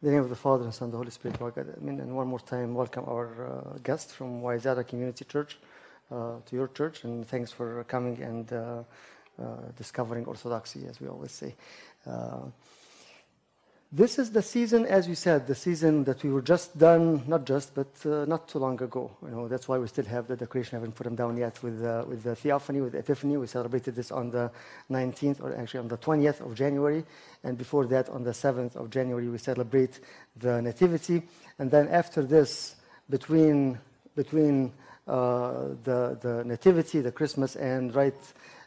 The name of the Father and Son the Holy Spirit. Amen. And one more time, welcome our uh, guest from Wayzata Community Church uh, to your church, and thanks for coming and uh, uh, discovering orthodoxy, as we always say. This is the season, as you said, the season that we were just done, not just, but uh, not too long ago. You know, that's why we still have the decoration. I haven't put them down yet with, uh, with the Theophany, with the Epiphany. We celebrated this on the 19th, or actually on the 20th of January. And before that, on the 7th of January, we celebrate the Nativity. And then after this, between, between uh, the, the Nativity, the Christmas, and right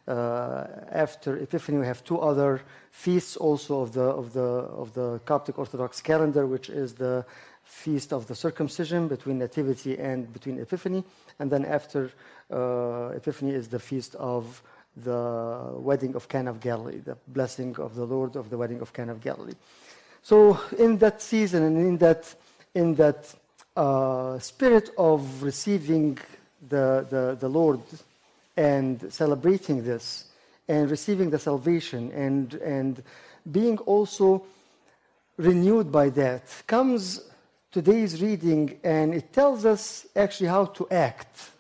after Epiphany, we have two other feasts also of the, of, the, of the Coptic Orthodox calendar, which is the feast of the circumcision between Nativity and between Epiphany. And then after uh, Epiphany is the feast of the wedding of Cana of Galilee, the blessing of the Lord of the wedding of Cana of Galilee. So in that season and in that, in that uh, spirit of receiving the, the, the Lord and celebrating this and receiving the salvation and, and being also renewed by that comes today's reading and it tells us actually how to act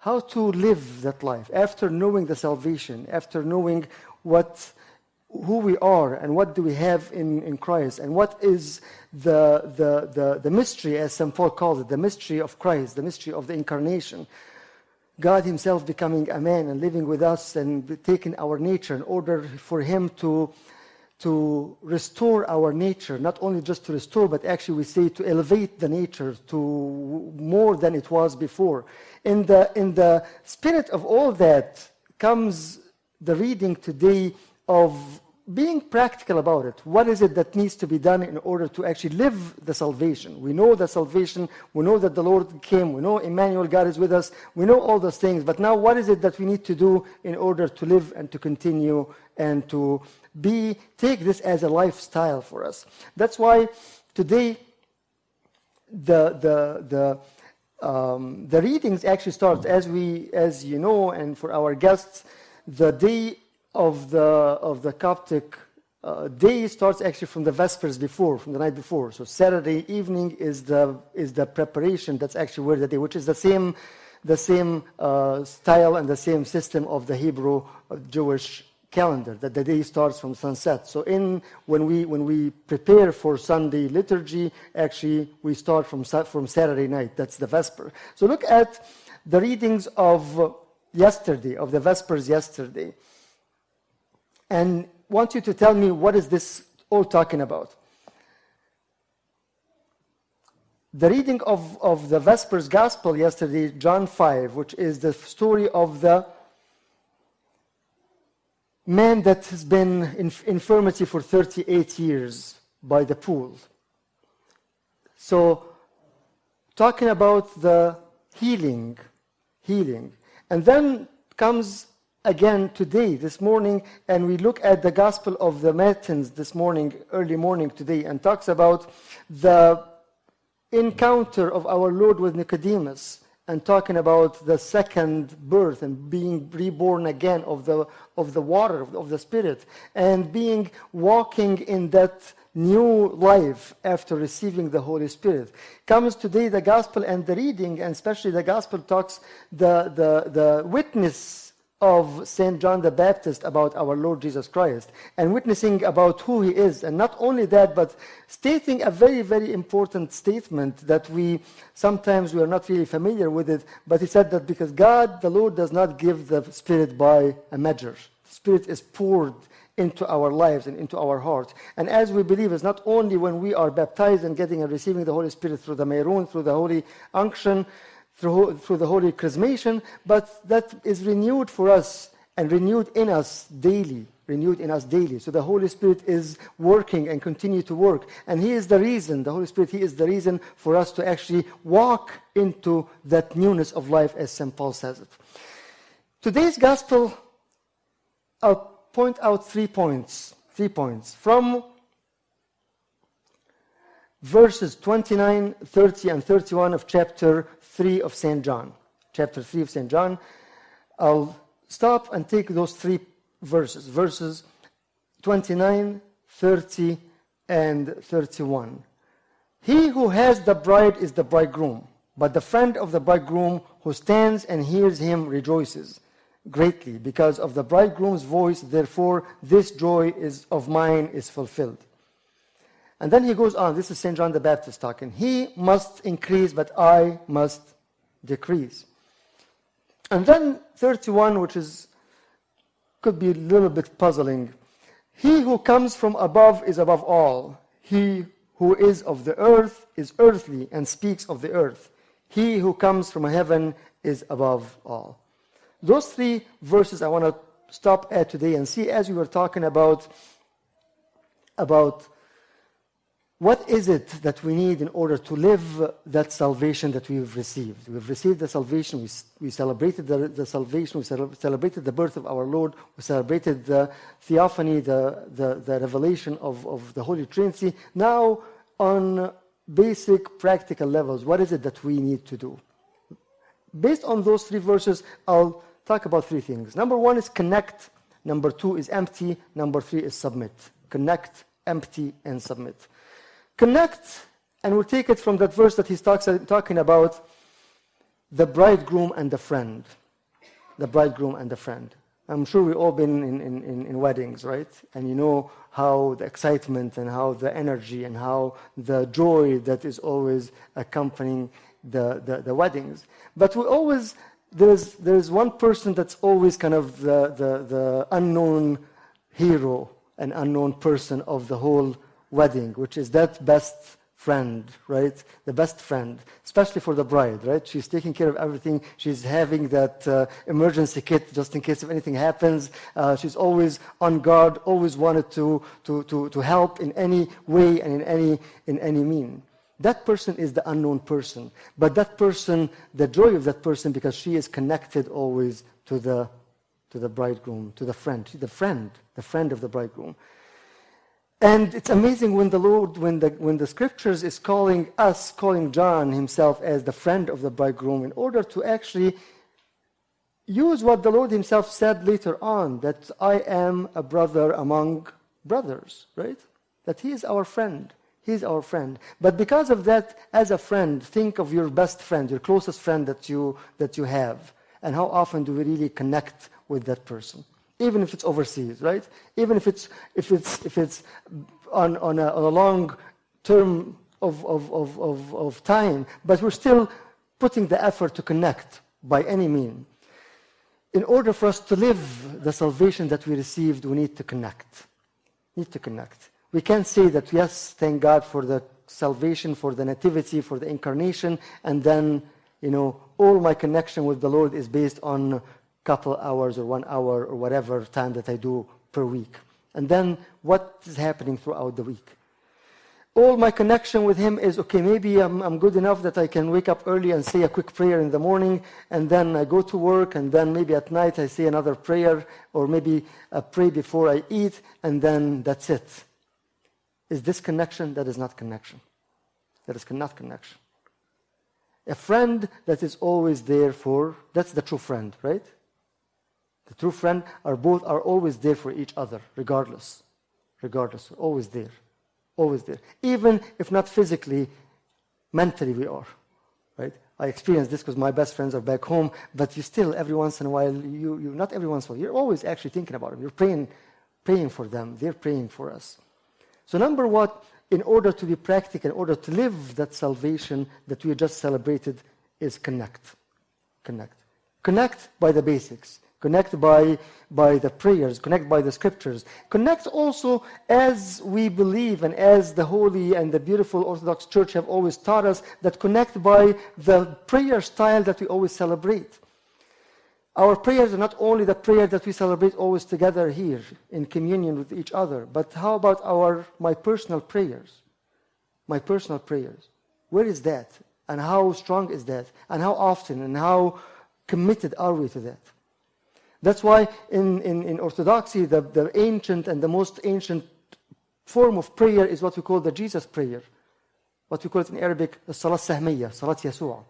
how to live that life after knowing the salvation after knowing what who we are and what do we have in, in christ and what is the, the, the, the mystery as st paul calls it the mystery of christ the mystery of the incarnation God Himself becoming a man and living with us and taking our nature in order for Him to, to restore our nature, not only just to restore, but actually we say to elevate the nature to more than it was before. In the, in the spirit of all that comes the reading today of being practical about it. What is it that needs to be done in order to actually live the salvation? We know the salvation. We know that the Lord came. We know Emmanuel, God is with us. We know all those things. But now, what is it that we need to do in order to live and to continue and to be take this as a lifestyle for us? That's why today the the the um, the readings actually start as we as you know, and for our guests, the day of the, of the Coptic uh, day starts actually from the Vespers before, from the night before. So Saturday evening is the, is the preparation. That's actually where the day, which is the same, the same uh, style and the same system of the Hebrew uh, Jewish calendar, that the day starts from sunset. So in, when, we, when we prepare for Sunday liturgy, actually we start from, from Saturday night. That's the Vesper. So look at the readings of yesterday, of the Vespers yesterday and want you to tell me what is this all talking about. The reading of, of the Vespers Gospel yesterday, John 5, which is the story of the man that has been in infirmity for 38 years by the pool. So, talking about the healing, healing. And then comes again today, this morning, and we look at the Gospel of the Matins this morning, early morning today, and talks about the encounter of our Lord with Nicodemus and talking about the second birth and being reborn again of the, of the water, of the Spirit, and being walking in that new life after receiving the Holy Spirit. Comes today the gospel and the reading, and especially the gospel talks the, the, the witness of St. John the Baptist about our Lord Jesus Christ and witnessing about who he is. And not only that, but stating a very, very important statement that we sometimes we are not really familiar with it. But he said that because God, the Lord, does not give the Spirit by a measure, the Spirit is poured into our lives and into our hearts. And as we believe, it's not only when we are baptized and getting and receiving the Holy Spirit through the Meron, through the Holy Unction, through, through the Holy Chrismation, but that is renewed for us and renewed in us daily, renewed in us daily. So the Holy Spirit is working and continue to work. And He is the reason, the Holy Spirit, He is the reason for us to actually walk into that newness of life, as St. Paul says it. Today's gospel, I'll point out three points. Three points. From verses 29, 30, and 31 of chapter 3 of St. John, chapter 3 of St. John. I'll stop and take those three verses, verses 29, 30, and 31. He who has the bride is the bridegroom, but the friend of the bridegroom who stands and hears him rejoices greatly because of the bridegroom's voice. Therefore, this joy is of mine is fulfilled. And then he goes on. This is St. John the Baptist talking. He must increase, but I must decrease. And then 31, which is could be a little bit puzzling. He who comes from above is above all. He who is of the earth is earthly and speaks of the earth. He who comes from heaven is above all. Those three verses I want to stop at today and see as we were talking about about what is it that we need in order to live that salvation that we've received? We've received the salvation. We, we celebrated the, the salvation. We celebrated the birth of our Lord. We celebrated the theophany, the, the, the revelation of, of the Holy Trinity. Now, on basic practical levels, what is it that we need to do? Based on those three verses, I'll talk about three things. Number one is connect. Number two is empty. Number three is submit. Connect, empty, and submit connect, and we'll take it from that verse that he's talks, talking about the bridegroom and the friend. The bridegroom and the friend. I'm sure we've all been in, in, in, weddings, right? And you know how the excitement and how the energy and how the joy that is always accompanying the, the, the weddings. But we always, there's, there's one person that's always kind of the, the, the unknown hero, an unknown person of the whole wedding, which is that best friend, right? The best friend, especially for the bride, right? She's taking care of everything. She's having that uh, emergency kit just in case if anything happens. Uh, she's always on guard, always wanted to, to, to, to help in any way and in any, in any mean. That person is the unknown person. But that person, the joy of that person, because she is connected always to the, to the bridegroom, to the friend, the friend, the friend of the bridegroom. And it's amazing when the Lord, when the, when the scriptures is calling us, calling John himself as the friend of the bridegroom, in order to actually use what the Lord himself said later on, that I am a brother among brothers, right? That he is our friend. He is our friend. But because of that, as a friend, think of your best friend, your closest friend that you, that you have. And how often do we really connect with that person? Even if it's overseas, right? Even if it's, if it's, if it's on, on, a, on a long term of, of, of, of, of time, but we're still putting the effort to connect by any mean. In order for us to live the salvation that we received, we need to connect. Need to connect. We can't say that, yes, thank God for the salvation, for the nativity, for the incarnation, and then, you know, all my connection with the Lord is based on couple hours or one hour or whatever time that I do per week. And then what is happening throughout the week? All my connection with Him is okay, maybe I'm, I'm good enough that I can wake up early and say a quick prayer in the morning, and then I go to work, and then maybe at night I say another prayer, or maybe I pray before I eat, and then that's it. Is this connection? That is not connection. That is not connection. A friend that is always there for, that's the true friend, right? The true friend are both are always there for each other, regardless. Regardless, always there. Always there. Even if not physically, mentally we are. Right? I experience this because my best friends are back home, but you still, every once in a while, you, you not every once in a while, you're always actually thinking about them. You're praying, praying for them. They're praying for us. So number one, in order to be practical, in order to live that salvation that we just celebrated, is connect. Connect. Connect by the basics. Connect by, by the prayers, connect by the scriptures. Connect also as we believe and as the holy and the beautiful Orthodox Church have always taught us that connect by the prayer style that we always celebrate. Our prayers are not only the prayer that we celebrate always together here in communion with each other, but how about our my personal prayers? My personal prayers. Where is that? And how strong is that? And how often and how committed are we to that? That's why in, in, in Orthodoxy, the, the ancient and the most ancient form of prayer is what we call the Jesus prayer. What we call it in Arabic, Salat Sahmiya, Salat Yasua.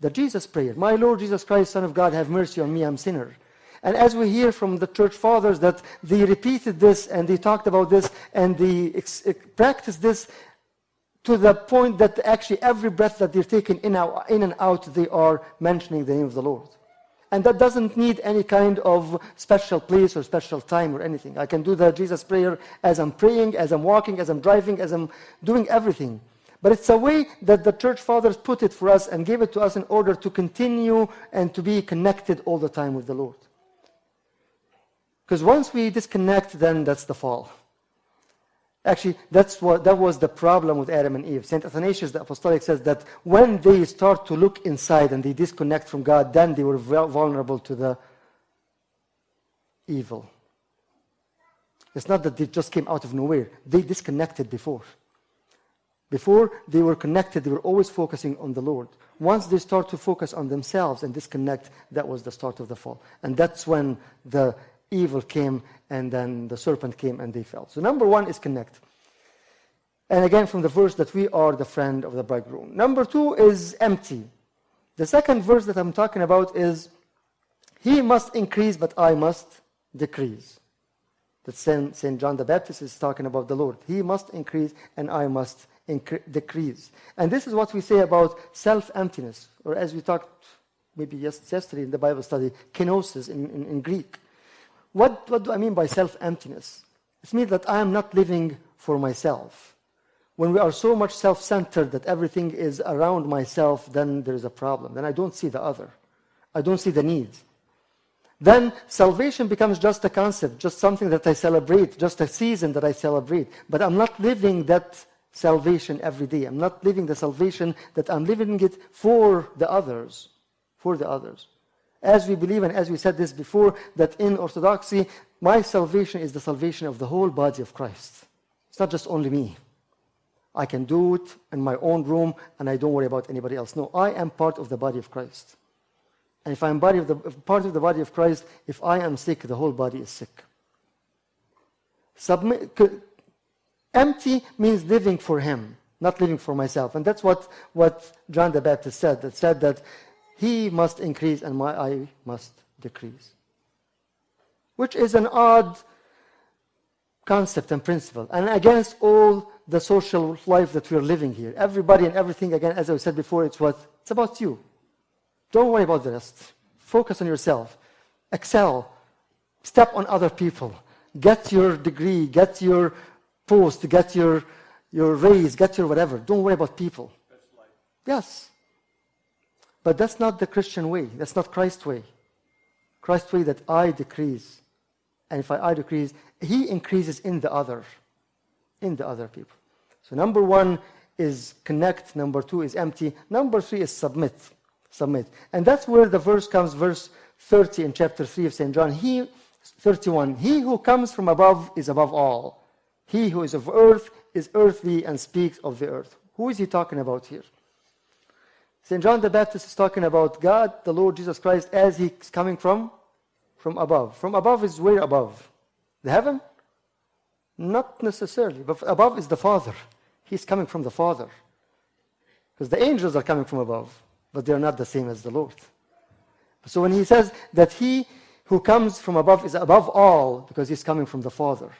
The Jesus prayer. My Lord Jesus Christ, Son of God, have mercy on me, I'm sinner. And as we hear from the church fathers that they repeated this and they talked about this and they ex- practiced this to the point that actually every breath that they're taking in, out, in and out, they are mentioning the name of the Lord. And that doesn't need any kind of special place or special time or anything. I can do the Jesus prayer as I'm praying, as I'm walking, as I'm driving, as I'm doing everything. But it's a way that the church fathers put it for us and gave it to us in order to continue and to be connected all the time with the Lord. Because once we disconnect, then that's the fall. Actually, that's what, that was the problem with Adam and Eve. St. Athanasius the Apostolic says that when they start to look inside and they disconnect from God, then they were vulnerable to the evil. It's not that they just came out of nowhere, they disconnected before. Before they were connected, they were always focusing on the Lord. Once they start to focus on themselves and disconnect, that was the start of the fall. And that's when the evil came and then the serpent came and they fell. So, number one is connect. And again, from the verse that we are the friend of the bridegroom. Number two is empty. The second verse that I'm talking about is He must increase, but I must decrease. That St. John the Baptist is talking about the Lord. He must increase, and I must decrease. And this is what we say about self emptiness, or as we talked maybe yesterday in the Bible study, kenosis in, in, in Greek. What, what do I mean by self emptiness? It means that I am not living for myself. When we are so much self centered that everything is around myself, then there is a problem. Then I don't see the other, I don't see the needs. Then salvation becomes just a concept, just something that I celebrate, just a season that I celebrate. But I'm not living that salvation every day. I'm not living the salvation that I'm living it for the others. For the others. As we believe, and as we said this before, that in Orthodoxy, my salvation is the salvation of the whole body of Christ. It's not just only me. I can do it in my own room and I don't worry about anybody else. No, I am part of the body of Christ. And if I'm of the, part of the body of Christ, if I am sick, the whole body is sick. Submit, Empty means living for Him, not living for myself. And that's what, what John the Baptist said. That said that He must increase and my I must decrease. Which is an odd concept and principle, and against all the social life that we're living here. Everybody and everything, again, as I said before, it's what it's about you. Don't worry about the rest. Focus on yourself. Excel. Step on other people. Get your degree. Get your post, get your, your raise, get your whatever. Don't worry about people. Yes. But that's not the Christian way. That's not Christ's way. Christ's way that I decrease. And if I, I decrease, he increases in the other. In the other people. So number one is connect. Number two is empty. Number three is submit. Submit. And that's where the verse comes, verse 30 in chapter 3 of St. John. He, 31, he who comes from above is above all. He who is of earth is earthly and speaks of the earth. Who is he talking about here? St. John the Baptist is talking about God, the Lord Jesus Christ, as he's coming from? From above. From above is where above? The heaven? Not necessarily, but above is the Father. He's coming from the Father. Because the angels are coming from above, but they're not the same as the Lord. So when he says that he who comes from above is above all, because he's coming from the Father.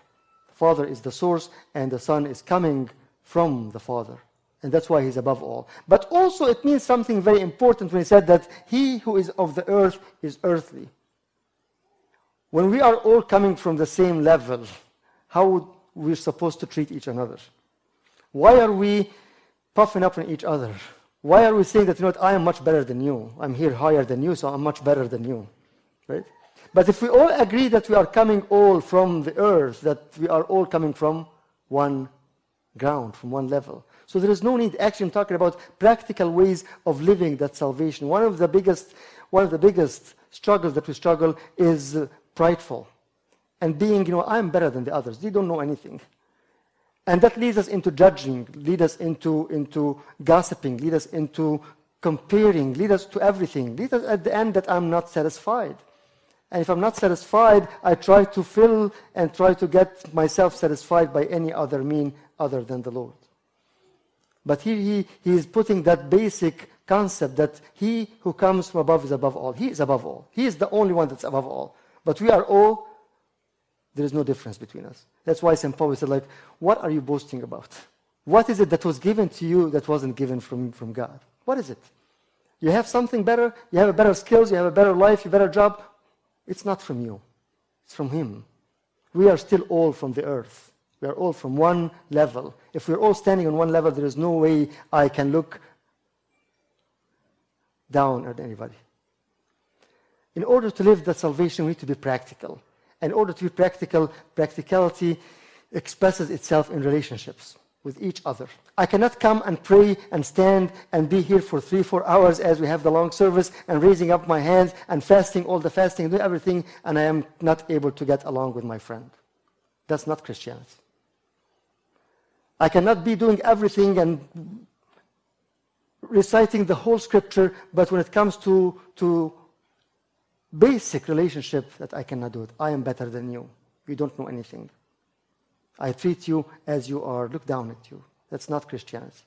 The Father is the source, and the Son is coming from the Father. And that's why he's above all. But also, it means something very important when he said that he who is of the earth is earthly. When we are all coming from the same level, how we're supposed to treat each another? Why are we puffing up on each other? Why are we saying that, you know what, I am much better than you? I'm here higher than you, so I'm much better than you. Right? But if we all agree that we are coming all from the earth, that we are all coming from one ground, from one level. So there is no need, actually, I'm talking about practical ways of living that salvation. One of the biggest, one of the biggest struggles that we struggle is prideful. And being, you know, I'm better than the others. They don't know anything. And that leads us into judging, lead us into, into gossiping, lead us into comparing, lead us to everything. Lead us at the end that I'm not satisfied. And if I'm not satisfied, I try to fill and try to get myself satisfied by any other mean other than the Lord. But here he, he is putting that basic concept that he who comes from above is above all. He is above all. He is the only one that's above all. But we are all, there is no difference between us. That's why St. Paul said, like, what are you boasting about? What is it that was given to you that wasn't given from, from God? What is it? You have something better, you have better skills, you have a better life, a better job. It's not from you. It's from Him. We are still all from the earth. We are all from one level. If we're all standing on one level, there is no way I can look down at anybody. In order to live that salvation, we need to be practical. In order to be practical, practicality expresses itself in relationships with each other. I cannot come and pray and stand and be here for three, four hours as we have the long service and raising up my hands and fasting all the fasting, do everything, and I am not able to get along with my friend. That's not Christianity. I cannot be doing everything and reciting the whole scripture, but when it comes to, to basic relationship, that I cannot do it. I am better than you. You don't know anything. I treat you as you are, look down at you. That's not Christianity.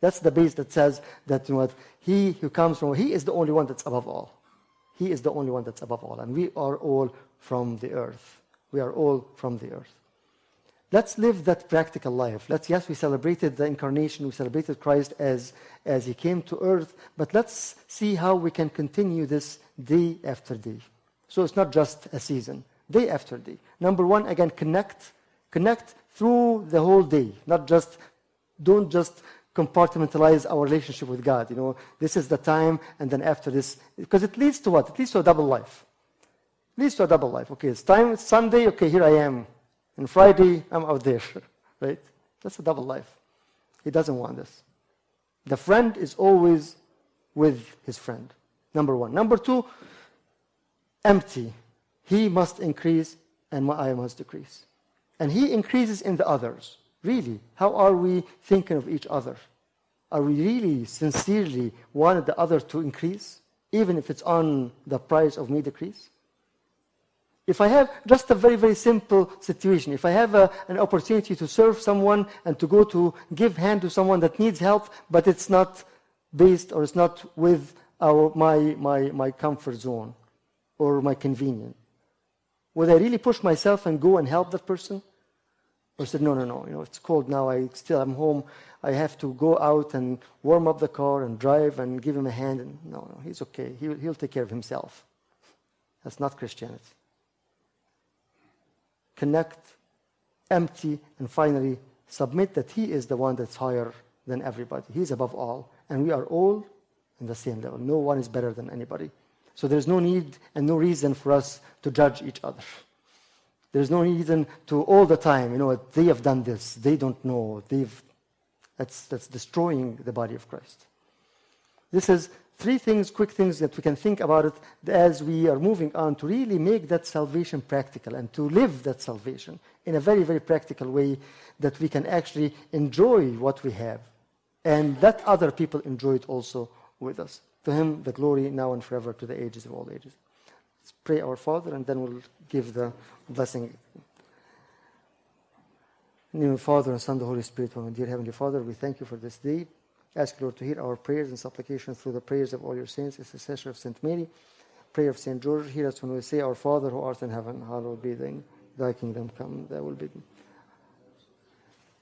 That's the base that says that you know, what, he who comes from, he is the only one that's above all. He is the only one that's above all. And we are all from the earth. We are all from the earth. Let's live that practical life. Let's, yes, we celebrated the incarnation, we celebrated Christ as, as he came to earth, but let's see how we can continue this day after day. So it's not just a season, day after day. Number one, again, connect Connect through the whole day, not just, don't just compartmentalize our relationship with God. You know, this is the time, and then after this, because it leads to what? It leads to a double life. Leads to a double life. Okay, it's time, it's Sunday, okay, here I am. And Friday, I'm out there, right? That's a double life. He doesn't want this. The friend is always with his friend. Number one. Number two, empty. He must increase and I must decrease. And he increases in the others. Really, how are we thinking of each other? Are we really sincerely wanting the other to increase, even if it's on the price of me decrease? If I have just a very, very simple situation, if I have a, an opportunity to serve someone and to go to give hand to someone that needs help, but it's not based or it's not with our, my, my, my comfort zone or my convenience, would I really push myself and go and help that person? Or said, no, no, no, you know, it's cold now, I still am home, I have to go out and warm up the car and drive and give him a hand. And, no, no, he's okay, he'll, he'll take care of himself. That's not Christianity. Connect, empty, and finally submit that he is the one that's higher than everybody. He's above all, and we are all in the same level. No one is better than anybody. So there's no need and no reason for us to judge each other. There's no reason to all the time, you know, they have done this, they don't know, they've, that's, that's destroying the body of Christ. This is three things, quick things that we can think about it as we are moving on to really make that salvation practical and to live that salvation in a very, very practical way that we can actually enjoy what we have and let other people enjoy it also with us. To him, the glory now and forever to the ages of all ages. Let's pray our Father, and then we'll give the blessing. In the name of the Father, and Son, the Holy Spirit, one. Dear Heavenly Father, we thank you for this day. Ask, Lord, to hear our prayers and supplications through the prayers of all your saints, intercessor of St. Mary, prayer of St. George. Hear us when we say, Our Father who art in heaven, hallowed be thy, thy kingdom come. Thy will be.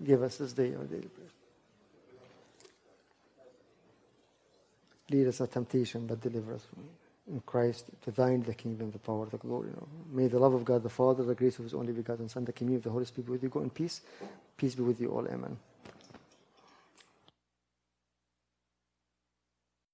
Give us this day our daily bread. Lead us not temptation, but deliver us from. In Christ, to thine the kingdom, the power, the glory. May the love of God the Father, the grace of his only begotten Son, the communion of the Holy Spirit be with you. Go in peace. Peace be with you all. Amen.